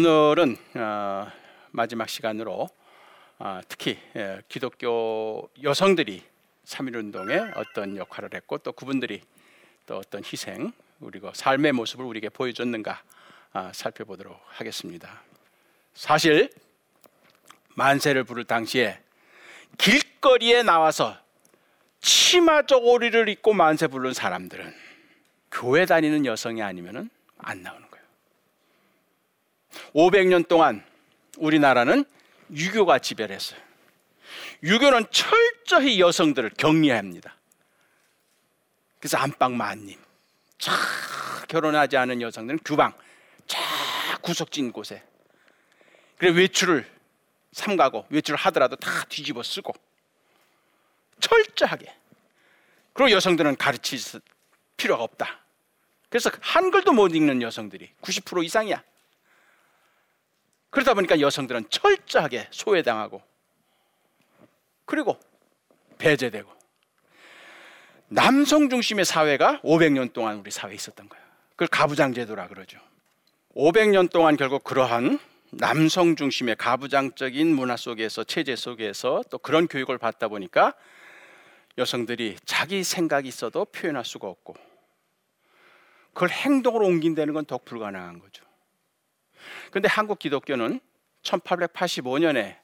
오늘은 어, 마지막 시간으로 어, 특히 예, 기독교 여성들이 3.1운동에 어떤 역할을 했고 또 그분들이 또 어떤 희생 우리가 삶의 모습을 우리에게 보여줬는가 아, 살펴보도록 하겠습니다. 사실 만세를 부를 당시에 길거리에 나와서 치마 저고리를 입고 만세 부른 사람들은 교회 다니는 여성이 아니면 안 나오는. 500년 동안 우리나라는 유교가 지배했어요. 유교는 철저히 여성들을 격리합니다. 그래서 안방 만님, 차 결혼하지 않은 여성들은 규방, 차 구석진 곳에 그래 외출을 삼가고 외출을 하더라도 다 뒤집어 쓰고 철저하게 그리고 여성들은 가르칠 필요가 없다. 그래서 한글도 못 읽는 여성들이 90% 이상이야. 그러다 보니까 여성들은 철저하게 소외당하고 그리고 배제되고 남성 중심의 사회가 500년 동안 우리 사회에 있었던 거예요. 그걸 가부장 제도라 그러죠. 500년 동안 결국 그러한 남성 중심의 가부장적인 문화 속에서 체제 속에서 또 그런 교육을 받다 보니까 여성들이 자기 생각이 있어도 표현할 수가 없고 그걸 행동으로 옮긴다는 건 더욱 불가능한 거죠. 그런데 한국 기독교는 1885년에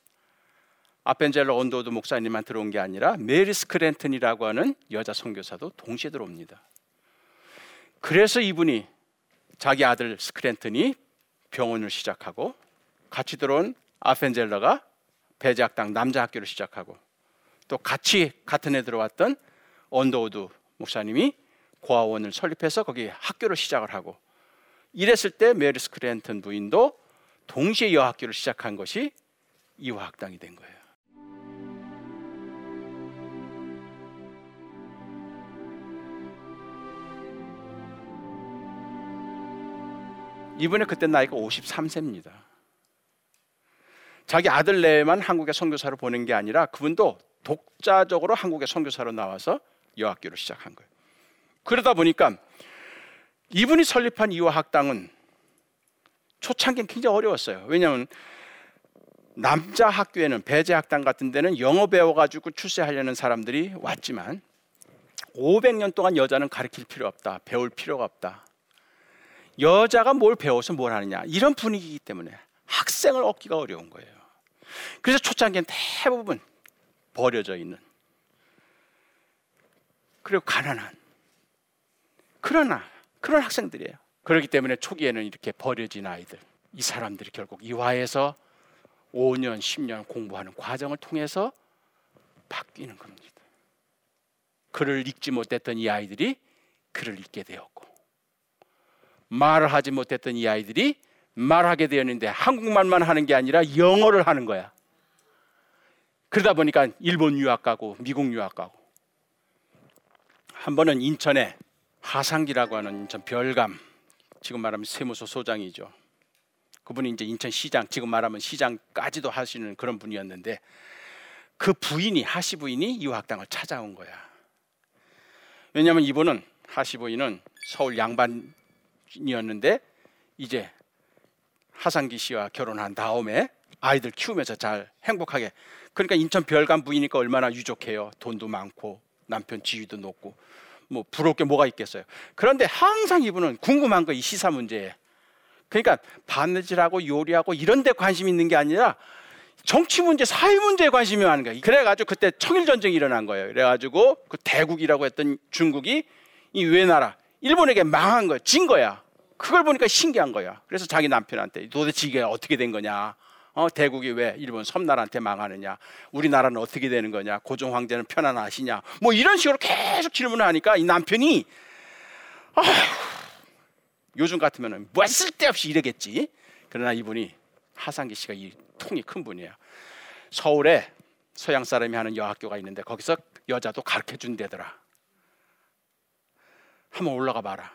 아펜젤러 언더우드 목사님만 들어온 게 아니라 메리 스크랜튼이라고 하는 여자 선교사도 동시에 들어옵니다. 그래서 이분이 자기 아들 스크랜튼이 병원을 시작하고 같이 들어온 아펜젤러가 배재학당 남자 학교를 시작하고 또 같이 같은 해 들어왔던 언더우드 목사님이 고아원을 설립해서 거기 학교를 시작을 하고 이랬을 때 메리 스크랜튼 부인도 동시에 여학교를 시작한 것이 이화학당이 된 거예요. 이분의 그때 나이가 53세입니다. 자기 아들 내만 한국에 선교사로 보낸 게 아니라 그분도 독자적으로 한국에 선교사로 나와서 여학교를 시작한 거예요. 그러다 보니까 이분이 설립한 이화 학당은 초창기는 굉장히 어려웠어요. 왜냐하면 남자 학교에는 배제 학당 같은 데는 영어 배워가지고 출세하려는 사람들이 왔지만 500년 동안 여자는 가르칠 필요 없다. 배울 필요가 없다. 여자가 뭘 배워서 뭘 하느냐 이런 분위기이기 때문에 학생을 얻기가 어려운 거예요. 그래서 초창기엔 대부분 버려져 있는 그리고 가난한 그러나 그런 학생들이에요. 그렇기 때문에 초기에는 이렇게 버려진 아이들 이 사람들이 결국 이화에서 5년 10년 공부하는 과정을 통해서 바뀌는 겁니다. 글을 읽지 못했던 이 아이들이 글을 읽게 되었고 말을 하지 못했던 이 아이들이 말하게 되었는데 한국말만 하는 게 아니라 영어를 하는 거야. 그러다 보니까 일본 유학 가고 미국 유학 가고 한 번은 인천에 하상기라고 하는 인천 별감 지금 말하면 세무서 소장이죠. 그분이 이제 인천 시장 지금 말하면 시장까지도 하시는 그런 분이었는데 그 부인이 하시 부인이 유학당을 찾아온 거야. 왜냐하면 이분은 하시 부인은 서울 양반 이었는데 이제 하상기 씨와 결혼한 다음에 아이들 키우면서 잘 행복하게 그러니까 인천 별감 부이니까 얼마나 유족해요 돈도 많고 남편 지위도 높고 뭐 부러울 게 뭐가 있겠어요 그런데 항상 이분은 궁금한 거 이 시사 문제에 그러니까 바느질하고 요리하고 이런 데 관심 있는 게 아니라 정치 문제, 사회 문제에 관심이 많은 거예요. 그래가지고 그때 청일 전쟁이 일어난 거예요. 그래가지고 그 대국이라고 했던 중국이 이 외나라 일본에게 망한 거야, 진 거야. 그걸 보니까 신기한 거야. 그래서 자기 남편한테 도대체 이게 어떻게 된 거냐? 어, 대국이 왜 일본 섬나라한테 망하느냐? 우리나라는 어떻게 되는 거냐? 고종 황제는 편안하시냐? 뭐 이런 식으로 계속 질문을 하니까 이 남편이 요즘 같으면은 뭐 쓸데없이 이러겠지. 그러나 이분이 하상기 씨가 이 통이 큰 분이에요. 서울에 서양 사람이 하는 여학교가 있는데 거기서 여자도 가르쳐 준대더라. 한번 올라가 봐라.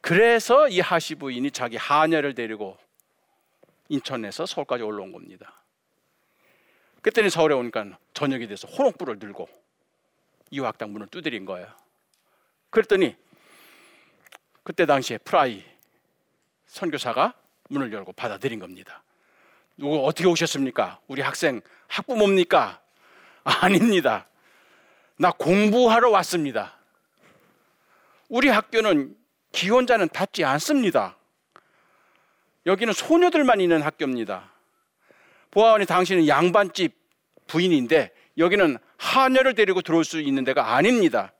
그래서 이 하시 부인이 자기 하녀를 데리고 인천에서 서울까지 올라온 겁니다. 그때는 서울에 오니까 저녁이 돼서 호롱불을 들고 이화학당 문을 두드린 거예요. 그랬더니 그때 당시에 프라이 선교사가 문을 열고 받아들인 겁니다. 누구 어떻게 오셨습니까? 우리 학생 학부모입니까? 아닙니다. 나 공부하러 왔습니다. 우리 학교는 기혼자는 받지 않습니다. 여기는 소녀들만 있는 학교입니다. 보아원이 당신은 양반집 부인인데 여기는 하녀를 데리고 들어올 수 있는 데가 아닙니다.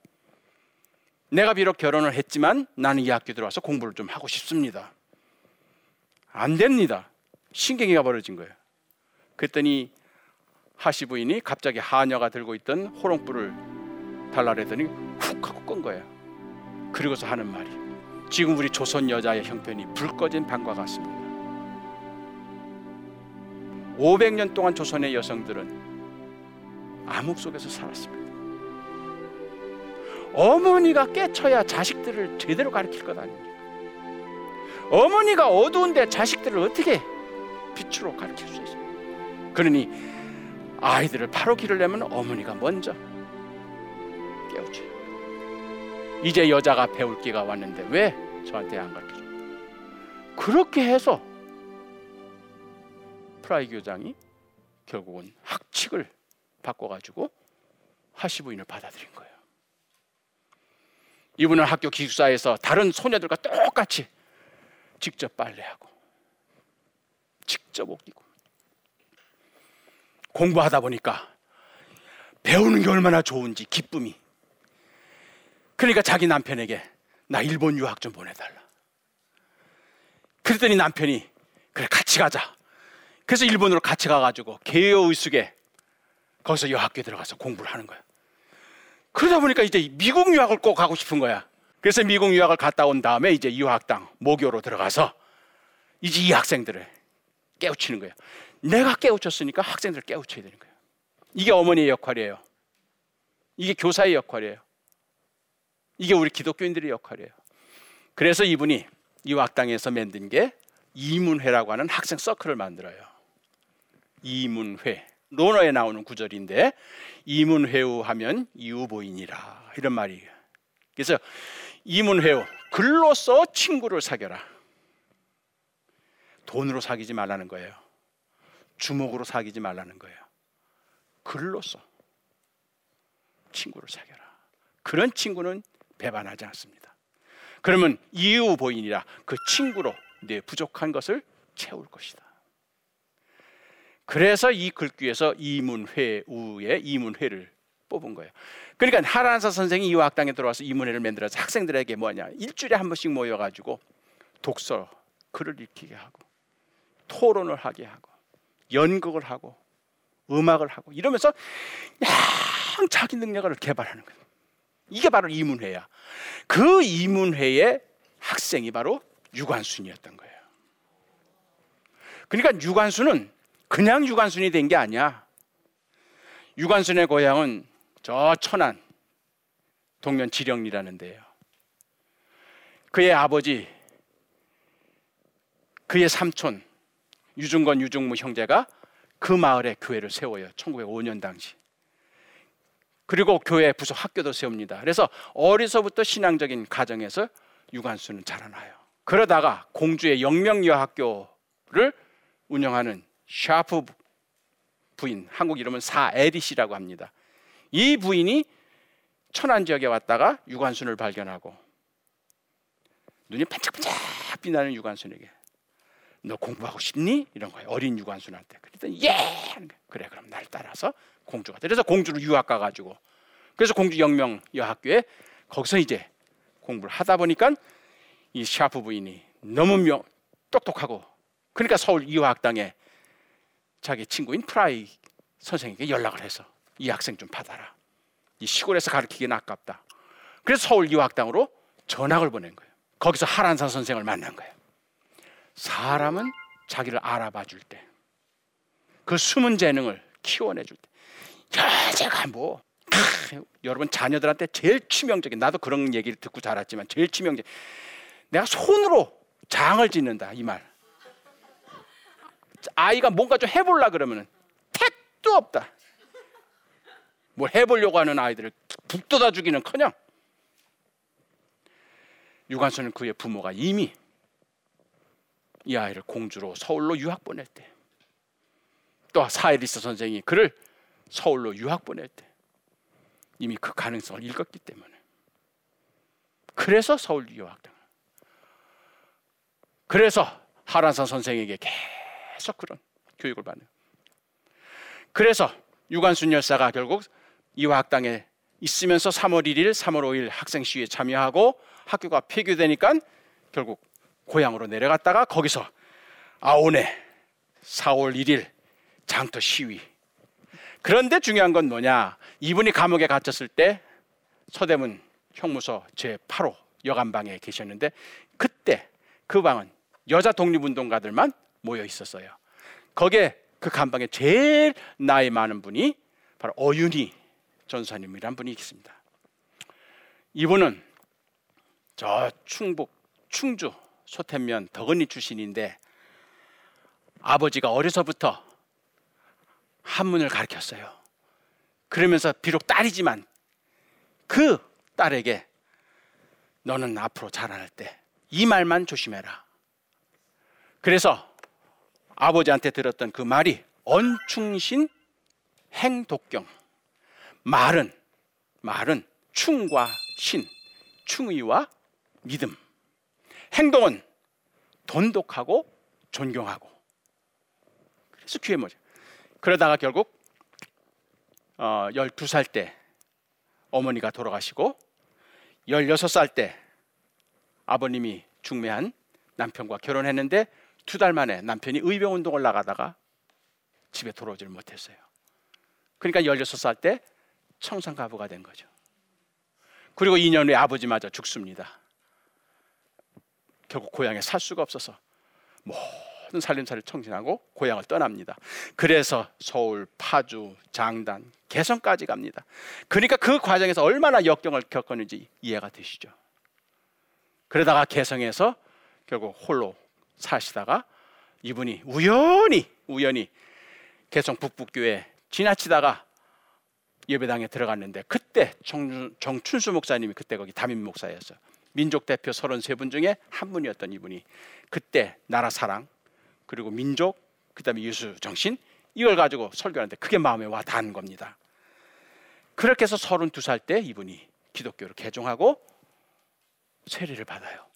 내가 비록 결혼을 했지만 나는 이 학교 들어와서 공부를 좀 하고 싶습니다. 안 됩니다. 신경이가 벌어진 거예요. 그랬더니 하시 부인이 갑자기 하녀가 들고 있던 호롱불을 달라랬더니 훅 하고 끈 거예요. 그리고서 하는 말이 지금 우리 조선 여자의 형편이 불 꺼진 방과 같습니다. 500년 동안 조선의 여성들은 암흑 속에서 살았습니다. 어머니가 깨쳐야 자식들을 제대로 가르칠 것 아닙니까? 어머니가 어두운데 자식들을 어떻게 빛으로 가르칠 수 있습니까? 그러니 아이들을 바로 길을 내면 어머니가 먼저 깨우쳐요. 이제 여자가 배울 기가 왔는데 왜 저한테 안 가르쳐줘? 그렇게 해서 프라이 교장이 결국은 학칙을 바꿔가지고 하시 부인을 받아들인 거예요. 이분은 학교 기숙사에서 다른 소녀들과 똑같이 직접 빨래하고 직접 옷 입고 공부하다 보니까 배우는 게 얼마나 좋은지 기쁨이. 그러니까 자기 남편에게 나 일본 유학 좀 보내달라. 그랬더니 남편이 그래 같이 가자 그래서 일본으로 같이 가가지고 개요 의숙에 거기서 여학교에 들어가서 공부를 하는 거야 그러다 보니까 이제 미국 유학을 꼭 가고 싶은 거야 그래서 미국 유학을 갔다 온 다음에 이제 유학당 모교로 들어가서 이제 이 학생들을 깨우치는 거예요. 내가 깨우쳤으니까 학생들을 깨우쳐야 되는 거예요. 이게 어머니의 역할이에요. 이게 교사의 역할이에요. 이게 우리 기독교인들의 역할이에요. 그래서 이분이 유학당에서 만든 게 이문회라고 하는 학생 서클을 만들어요. 이문회. 로너에 나오는 구절인데 이문회우 하면 이우보인이라 이런 말이에요. 그래서 이문회우 글로써 친구를 사겨라. 돈으로 사귀지 말라는 거예요. 주먹으로 사귀지 말라는 거예요. 글로써 친구를 사겨라. 그런 친구는 배반하지 않습니다. 그러면 이유 보인이라 그 친구로 내 부족한 것을 채울 것이다. 그래서 이 글귀에서 이문회우의 이문회를 뽑은 거예요. 그러니까 하란사 선생이 이 학당에 들어와서 이문회를 만들어서 학생들에게 뭐냐 일주일에 한 번씩 모여가지고 독서 글을 읽히게 하고 토론을 하게 하고 연극을 하고 음악을 하고 이러면서 양 자기 능력을 개발하는 거예요. 이게 바로 이문회야. 그 이문회의 학생이 바로 유관순이었던 거예요. 그러니까 유관순은 그냥 유관순이 된 게 아니야. 유관순의 고향은 저 천안 동면 지령리라는 데예요. 그의 아버지, 그의 삼촌 유중건, 유중무 형제가 그 마을에 교회를 세워요. 1905년 당시. 그리고 교회 부속 학교도 세웁니다. 그래서 어려서부터 신앙적인 가정에서 유관수는 자라나요. 그러다가 공주의 영명여학교를 운영하는 샤프 부인, 한국 이름은 사에리시라고 합니다. 이 부인이 천안 지역에 왔다가 유관순을 발견하고 눈이 반짝반짝 빛나는 유관순에게 너 공부하고 싶니? 이런 거예요. 어린 유관순한테. 그랬더니 예! 그래 그럼 날 따라서 공주가 돼. 그래서 공주로 유학 가가지고 그래서 공주 영명 여학교에 거기서 이제 공부를 하다 보니까 이 샤프 부인이 너무 명, 똑똑하고 그러니까 서울 이화학당에 자기 친구인 프라이 선생에게 연락을 해서 이 학생 좀 받아라. 이 시골에서 가르치기는 아깝다. 그래서 서울 이화학당으로 전학을 보낸 거예요. 거기서 하란사 선생을 만난 거예요. 사람은 자기를 알아봐 줄 때, 그 숨은 재능을 키워내 줄 때, 여자가 뭐, 여러분 자녀들한테 제일 치명적인, 나도 그런 얘기를 듣고 자랐지만 제일 치명적, 내가 손으로 장을 짓는다 이 말. 아이가 뭔가 좀 해볼라 그러면은 택도 없다. 뭘 해보려고 하는 아이들을 북돋아 주기는 커녕. 유관순은 그의 부모가 이미 이 아이를 공주로 서울로 유학 보낼 때, 또 사이리스 선생이 그를 서울로 유학 보낼 때 이미 그 가능성을 읽었기 때문에. 그래서 서울 유학 등 그래서 하란산 선생에게 계속 그런 교육을 받는. 그래서 유관순 열사가 결국 이화학당에 있으면서 3월 1일, 3월 5일 학생 시위에 참여하고 학교가 폐교되니까 결국 고향으로 내려갔다가 거기서 아오네 4월 1일 장터 시위. 그런데 중요한 건 뭐냐? 이분이 감옥에 갇혔을 때 서대문 형무소 제8호 여관방에 계셨는데 그때 그 방은 여자 독립운동가들만 모여 있었어요. 거기에 그 감방에 제일 나이 많은 분이 바로 어윤희 전사님이란 분이 있습니다. 이분은 저 충북 충주 소태면 덕은리 출신인데 아버지가 어려서부터 한문을 가르쳤어요. 그러면서 비록 딸이지만 그 딸에게 너는 앞으로 자라날 때 이 말만 조심해라. 그래서 아버지한테 들었던 그 말이 언충신 행독경. 말은 말은 충과 신, 충의와 믿음. 행동은 돈독하고 존경하고. 그래서 귀에 뭐죠? 그러다가 결국 어, 12살 때 어머니가 돌아가시고 16살 때 아버님이 중매한 남편과 결혼했는데 두 달 만에 남편이 의병 운동을 나가다가 집에 돌아오질 못했어요. 그러니까 16살 때 청산가부가 된 거죠. 그리고 2년 후에 아버지마저 죽습니다. 결국 고향에 살 수가 없어서 모든 살림살이를 청진하고 고향을 떠납니다. 그래서 서울, 파주, 장단, 개성까지 갑니다. 그러니까 그 과정에서 얼마나 역경을 겪었는지 이해가 되시죠. 그러다가 개성에서 결국 홀로 사시다가 이분이 우연히 우연히 개성 북북교회 지나치다가 예배당에 들어갔는데 그때 정, 정춘 수 목사님이 그때 거기 담임 목사였어요. 민족 대표 33분 중에 한 분이었던 이분이 그때 나라 사랑 그리고 민족 그다음에 예수 정신 이걸 가지고 설교하는데 그게 마음에 와 닿는 겁니다. 그렇게 해서 32살 때 이분이 기독교를 개종하고 세례를 받아요.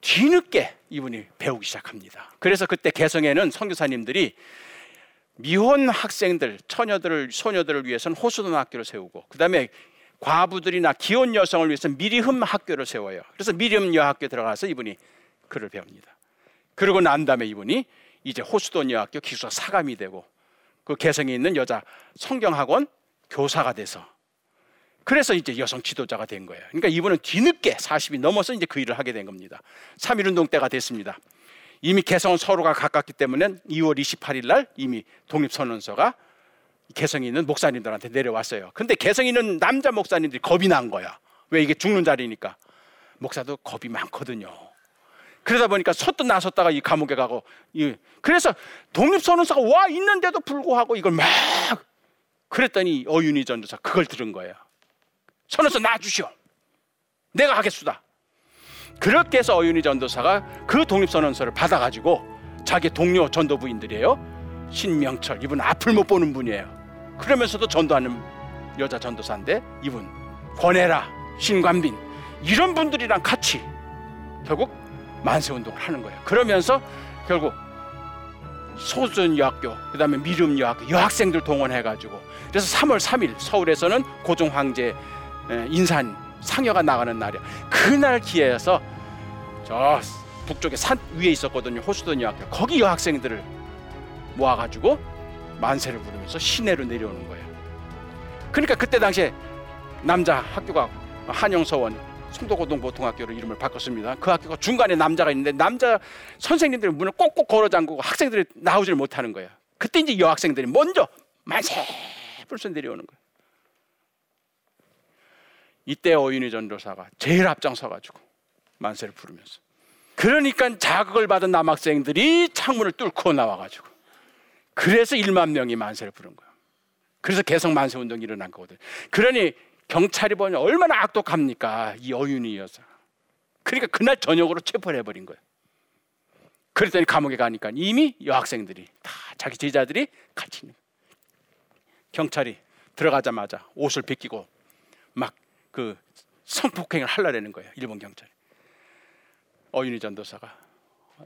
뒤늦게 이분이 배우기 시작합니다. 그래서 그때 개성에는 선교사님들이 미혼 학생들, 처녀들을 소녀들을 위해서는 호수돈 학교를 세우고 그다음에 과부들이나 기혼 여성을 위해서 미리흠 학교를 세워요. 그래서 미리흠 여학교 들어가서 이분이 글을 배웁니다. 그러고 난 다음에 이분이 이제 호수돈 여학교 기숙사 사감이 되고 그 개성에 있는 여자 성경학원 교사가 돼서 그래서 이제 여성 지도자가 된 거예요. 그러니까 이분은 뒤늦게 40이 넘어서 이제 그 일을 하게 된 겁니다. 3.1운동 때가 됐습니다. 이미 개성은 서로가 가깝기 때문에 2월 28일 날 이미 독립선언서가 개성에 있는 목사님들한테 내려왔어요. 근데 개성에 있는 남자 목사님들이 겁이 난 거야. 왜 이게 죽는 자리니까. 목사도 겁이 많거든요. 그러다 보니까 섰도 나섰다가 이 감옥에 가고 그래서 독립선언서가 와 있는데도 불구하고 이걸 막 그랬더니 어윤희 전도사 그걸 들은 거예요. 선언서 놔주시오. 내가 하겠수다. 그렇게 해서 어윤희 전도사가 그 독립선언서를 받아가지고 자기 동료 전도부인들이에요. 신명철 이분 앞을 못 보는 분이에요. 그러면서도 전도하는 여자 전도사인데 이분 권해라 신관빈 이런 분들이랑 같이 결국 만세 운동을 하는 거예요. 그러면서 결국 소준 여학교 그다음에 미름 여학교 여학생들 동원해 가지고 그래서 3월 3일 서울에서는 고종 황제 인산 상여가 나가는 날이야. 그날 기회에서 저 북쪽에 산 위에 있었거든요. 호수돈 여학교. 거기 여학생들을 모아가지고 만세를 부르면서 시내로 내려오는 거예요. 그러니까 그때 당시에 남자 학교가 한영서원 송도고등보통학교로 이름을 바꿨습니다. 그 학교가 중간에 남자가 있는데 남자 선생님들이 문을 꼭꼭 걸어 잠그고 학생들이 나오질 못하는 거예요. 그때 이제 여학생들이 먼저 만세 불서 내려오는 거예요. 이때 어윤희 전도사가 제일 앞장서 가지고 만세를 부르면서 그러니까 자극을 받은 남학생들이 창문을 뚫고 나와 가지고 그래서 1만 명이 만세를 부른 거예요. 그래서 개성 만세 운동이 일어난 거거든. 그러니 경찰이 보니 얼마나 악독합니까? 이 어윤희 여사. 그러니까 그날 저녁으로 체포를 해버린 거예요. 그랬더니 감옥에 가니까 이미 여학생들이 다 자기 제자들이 같이 있는 경찰이 들어가자마자 옷을 벗기고 막 그 성폭행을 하려는 거예요. 일본 경찰이. 어윤희 전도사가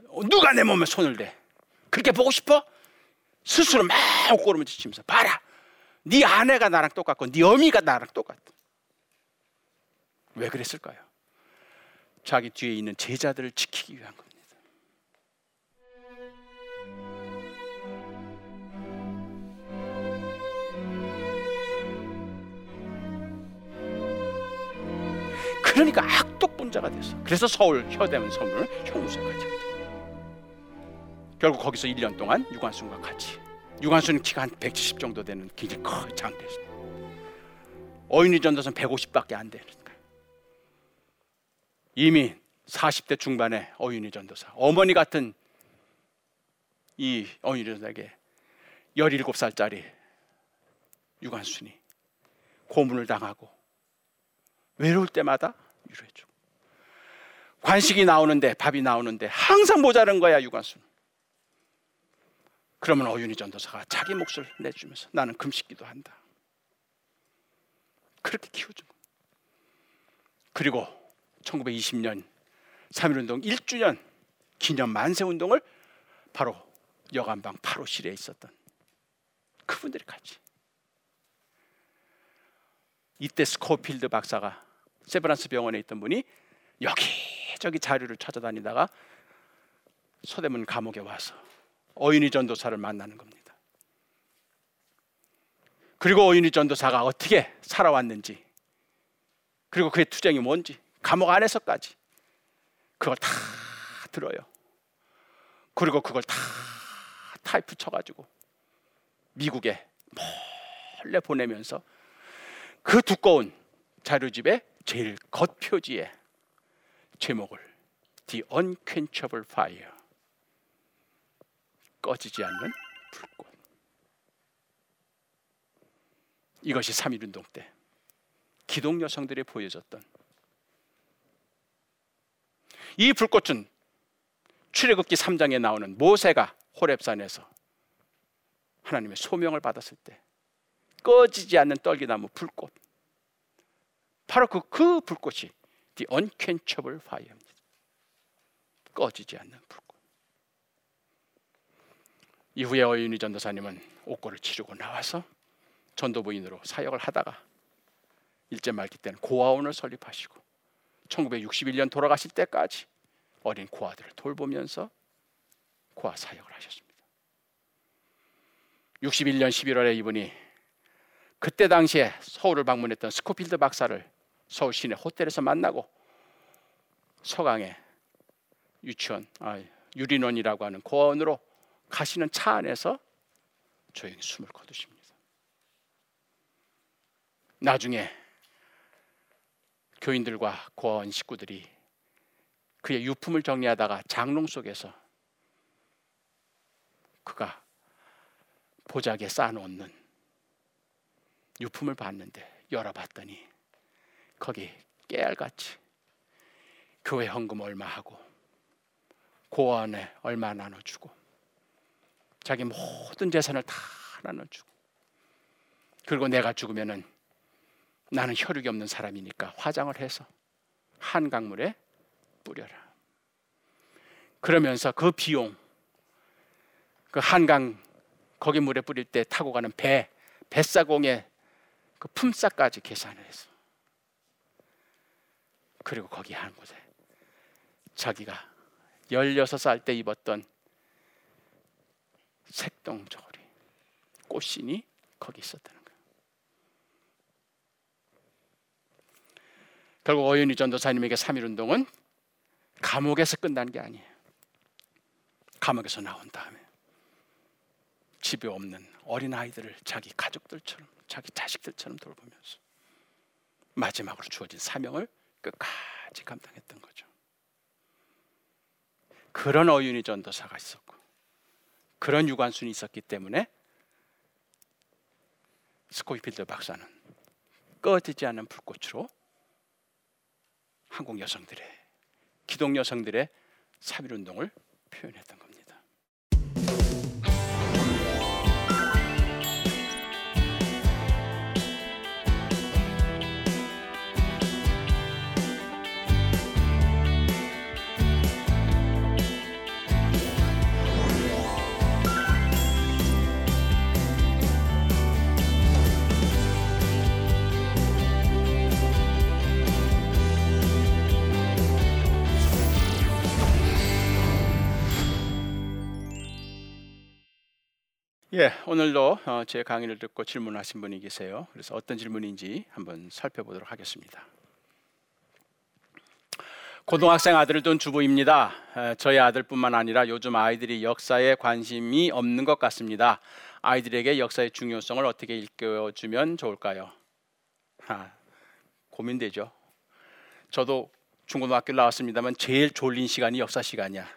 어, 누가 내 몸에 손을 대? 그렇게 보고 싶어? 스스로 막 꼬르면 지치면서 봐라. 네 아내가 나랑 똑같고 네 어미가 나랑 똑같아. 왜 그랬을까요? 자기 뒤에 있는 제자들을 지키기 위한 겁니다. 그러니까 악독분자가 됐어. 그래서 서울 효대문 서문을 형무소에 가지. 결국 거기서 1년 동안 유관순과 같이. 유관순은 키가 한 170 정도 되는 굉장히 큰 장대였어. 어윤희 전도사는 150밖에 안 되는. 이미 40대 중반의 어윤희 전도사, 어머니 같은 이 어윤희 전도사에게 17살짜리 유관순이 고문을 당하고 외로울 때마다 위로해주고 관식이 나오는데 밥이 나오는데 항상 모자란 거야 유관순 그러면 어윤희 전도사가 자기 몫을 내주면서 나는 금식기도 한다. 그렇게 키워준 거 그리고 1920년 3.1운동 1주년 기념 만세운동을 바로 여감방 8호실에 있었던 그분들이 같이. 이때 스코필드 박사가 세브란스 병원에 있던 분이 여기저기 자료를 찾아다니다가 서대문 감옥에 와서 어윤희 전도사를 만나는 겁니다. 그리고 어윤희 전도사가 어떻게 살아왔는지 그리고 그의 투쟁이 뭔지 감옥 안에서까지 그걸 다 들어요. 그리고 그걸 다 타이프 쳐가지고 미국에 몰래 보내면서 그 두꺼운 자료집에 제일 겉표지에 제목을 The Unquenchable Fire. 꺼지지 않는 불꽃. 이것이 3.1운동 때 기독 여성들이 보여줬던 이 불꽃은 출애굽기 3장에 나오는 모세가 호렙산에서 하나님의 소명을 받았을 때 꺼지지 않는 떨기나무 불꽃 바로 그, 그 불꽃이 the unquenchable fire입니다. 꺼지지 않는 불꽃. 이후에 어윤희 전도사님은 옥고를 치르고 나와서 전도부인으로 사역을 하다가 일제 말기 때는 고아원을 설립하시고 1961년 돌아가실 때까지 어린 고아들을 돌보면서 고아 사역을 하셨습니다. 61년 11월에 이분이 그때 당시에 서울을 방문했던 스코필드 박사를 서울 시내 호텔에서 만나고 서강에 유치원 아, 유린원이라고 하는 고원으로 가시는 차 안에서 조용히 숨을 거두십니다. 나중에 교인들과 고원 식구들이 그의 유품을 정리하다가 장롱 속에서 그가 보자기에 쌓아놓는 유품을 봤는데 열어봤더니 거기 깨알같이 교회 헌금 얼마 하고 고원에 얼마 나눠주고 자기 모든 재산을 다 나눠주고 그리고 내가 죽으면은 나는 혈육이 없는 사람이니까 화장을 해서 한강물에 뿌려라. 그러면서 그 비용 그 한강 거기 물에 뿌릴 때 타고 가는 배 뱃사공의 그 품삯까지 계산을 해서 그리고 거기 한 곳에 자기가 16살 때 입었던 색동 저고리 꽃신이 거기 있었다는 거예요. 결국 어윤희 전도사님에게 3.1운동은 감옥에서 끝난 게 아니에요. 감옥에서 나온 다음에 집에 없는 어린 아이들을 자기 가족들처럼 자기 자식들처럼 돌보면서 마지막으로 주어진 사명을 끝까지 감당했던 거죠. 그런 어윤희 전도사가 있었고 그런 유관순이 있었기 때문에 스코필드 박사는 꺼지지 않는 불꽃으로 한국 여성들의 기독 여성들의 3.1운동을 표현했던 겁니다. 예, 오늘도 어, 제 강의를 듣고 질문하신 분이 계세요. 그래서 어떤 질문인지 한번 살펴보도록 하겠습니다. 고등학생 아들을 둔 주부입니다. 저희 아들뿐만 아니라 요즘 아이들이 역사에 관심이 없는 것 같습니다. 아이들에게 역사의 중요성을 어떻게 일깨워주면 좋을까요? 아, 고민되죠. 저도 중고등학교 나왔습니다만 제일 졸린 시간이 역사 시간이야.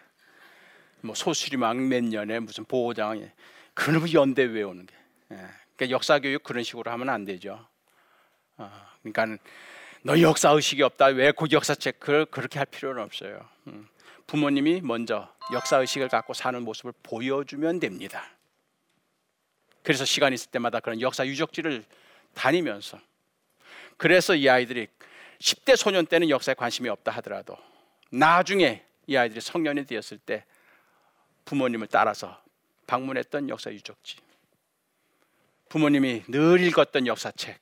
뭐 소수리망 몇 년에 무슨 보호장 그놈의 연대 외우는 게. 예. 그러니까 역사 교육 그런 식으로 하면 안 되죠. 어, 그러니까 너 역사 의식이 없다. 왜 그 역사책 그 그렇게 할 필요는 없어요. 음. 부모님이 먼저 역사 의식을 갖고 사는 모습을 보여주면 됩니다. 그래서 시간 있을 때마다 그런 역사 유적지를 다니면서 그래서 이 아이들이 10대 소년 때는 역사에 관심이 없다 하더라도 나중에 이 아이들이 성년이 되었을 때 부모님을 따라서 방문했던 역사 유적지 부모님이 늘 읽었던 역사책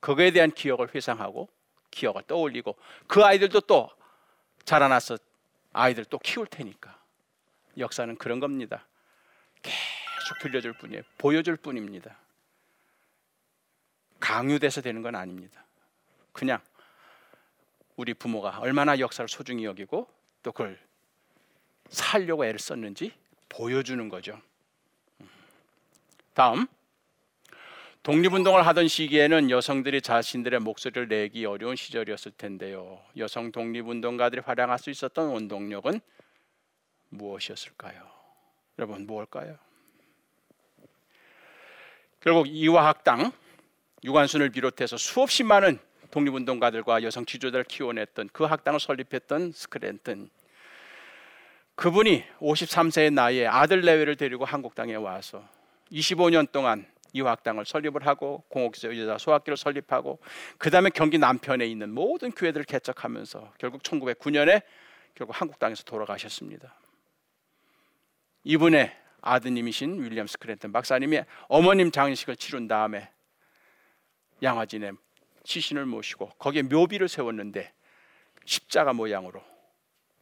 그거에 대한 기억을 회상하고 기억을 떠올리고 그 아이들도 또 자라나서 아이들 또 키울 테니까 역사는 그런 겁니다. 계속 들려줄 뿐이에요. 보여줄 뿐입니다. 강요돼서 되는 건 아닙니다. 그냥 우리 부모가 얼마나 역사를 소중히 여기고 또 그걸 살려고 애를 썼는지 보여주는 거죠. 다음 독립운동을 하던 시기에는 여성들이 자신들의 목소리를 내기 어려운 시절이었을 텐데요. 여성 독립운동가들이 활용할 수 있었던 원동력은 무엇이었을까요? 여러분 무엇일까요? 결국 이화학당 유관순을 비롯해서 수없이 많은 독립운동가들과 여성 지도자를 키워냈던 그 학당을 설립했던 스크랜튼 그분이 53세의 나이에 아들 내외를 데리고 한국 땅에 와서 25년 동안 이화학당을 설립을 하고 공옥서 여자 소학교를 설립하고 그 다음에 경기 남편에 있는 모든 교회들을 개척하면서 결국 1909년에 결국 한국 땅에서 돌아가셨습니다. 이분의 아드님이신 윌리엄 스크랜턴 박사님이 어머님 장례식을 치른 다음에 양화진에 시신을 모시고 거기에 묘비를 세웠는데 십자가 모양으로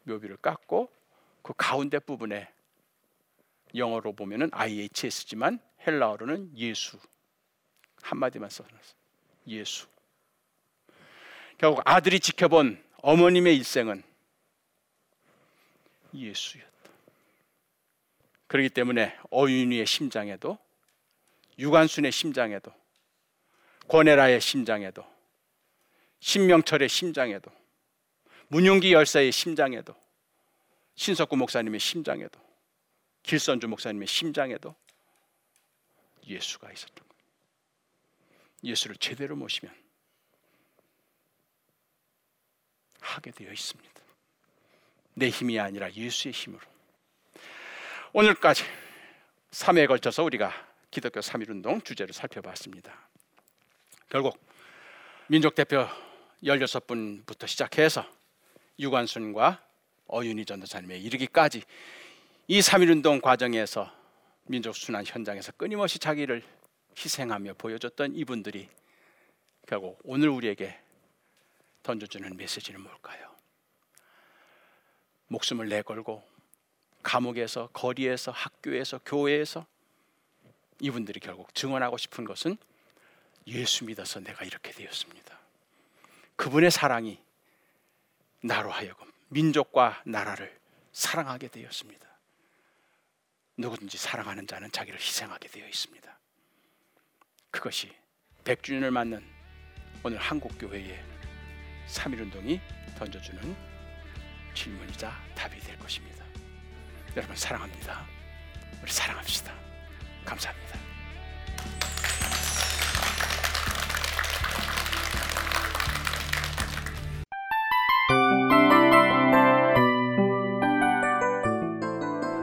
묘비를 깎고 그 가운데 부분에 영어로 보면은 IHS지만 헬라어로는 예수 한마디만 써놨어. 예수. 결국 아들이 지켜본 어머님의 일생은 예수였다. 그렇기 때문에 어윤이의 심장에도 유관순의 심장에도 권혜라의 심장에도 신명철의 심장에도 문용기 열사의 심장에도 신석구 목사님의 심장에도 길선주 목사님의 심장에도 예수가 있었던 거예요. 예수를 제대로 모시면 하게 되어 있습니다. 내 힘이 아니라 예수의 힘으로. 오늘까지 3회에 걸쳐서 우리가 기독교 3.1운동 주제를 살펴봤습니다. 결국 민족 대표 16분부터 시작해서 유관순과 어윤희 전도사님에 이르기까지 이 3.1운동 과정에서 민족순환 현장에서 끊임없이 자기를 희생하며 보여줬던 이분들이 결국 오늘 우리에게 던져주는 메시지는 뭘까요? 목숨을 내걸고 감옥에서 거리에서 학교에서 교회에서 이분들이 결국 증언하고 싶은 것은 예수 믿어서 내가 이렇게 되었습니다. 그분의 사랑이 나로 하여금 민족과 나라를 사랑하게 되었습니다. 누구든지 사랑하는 자는 자기를 희생하게 되어 있습니다. 그것이 100주년을 맞는 오늘 한국교회의 3.1운동이 던져주는 질문이자 답이 될 것입니다. 여러분 사랑합니다. 우리 사랑합시다. 감사합니다.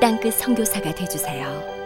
땅끝 선교사가 되주세요.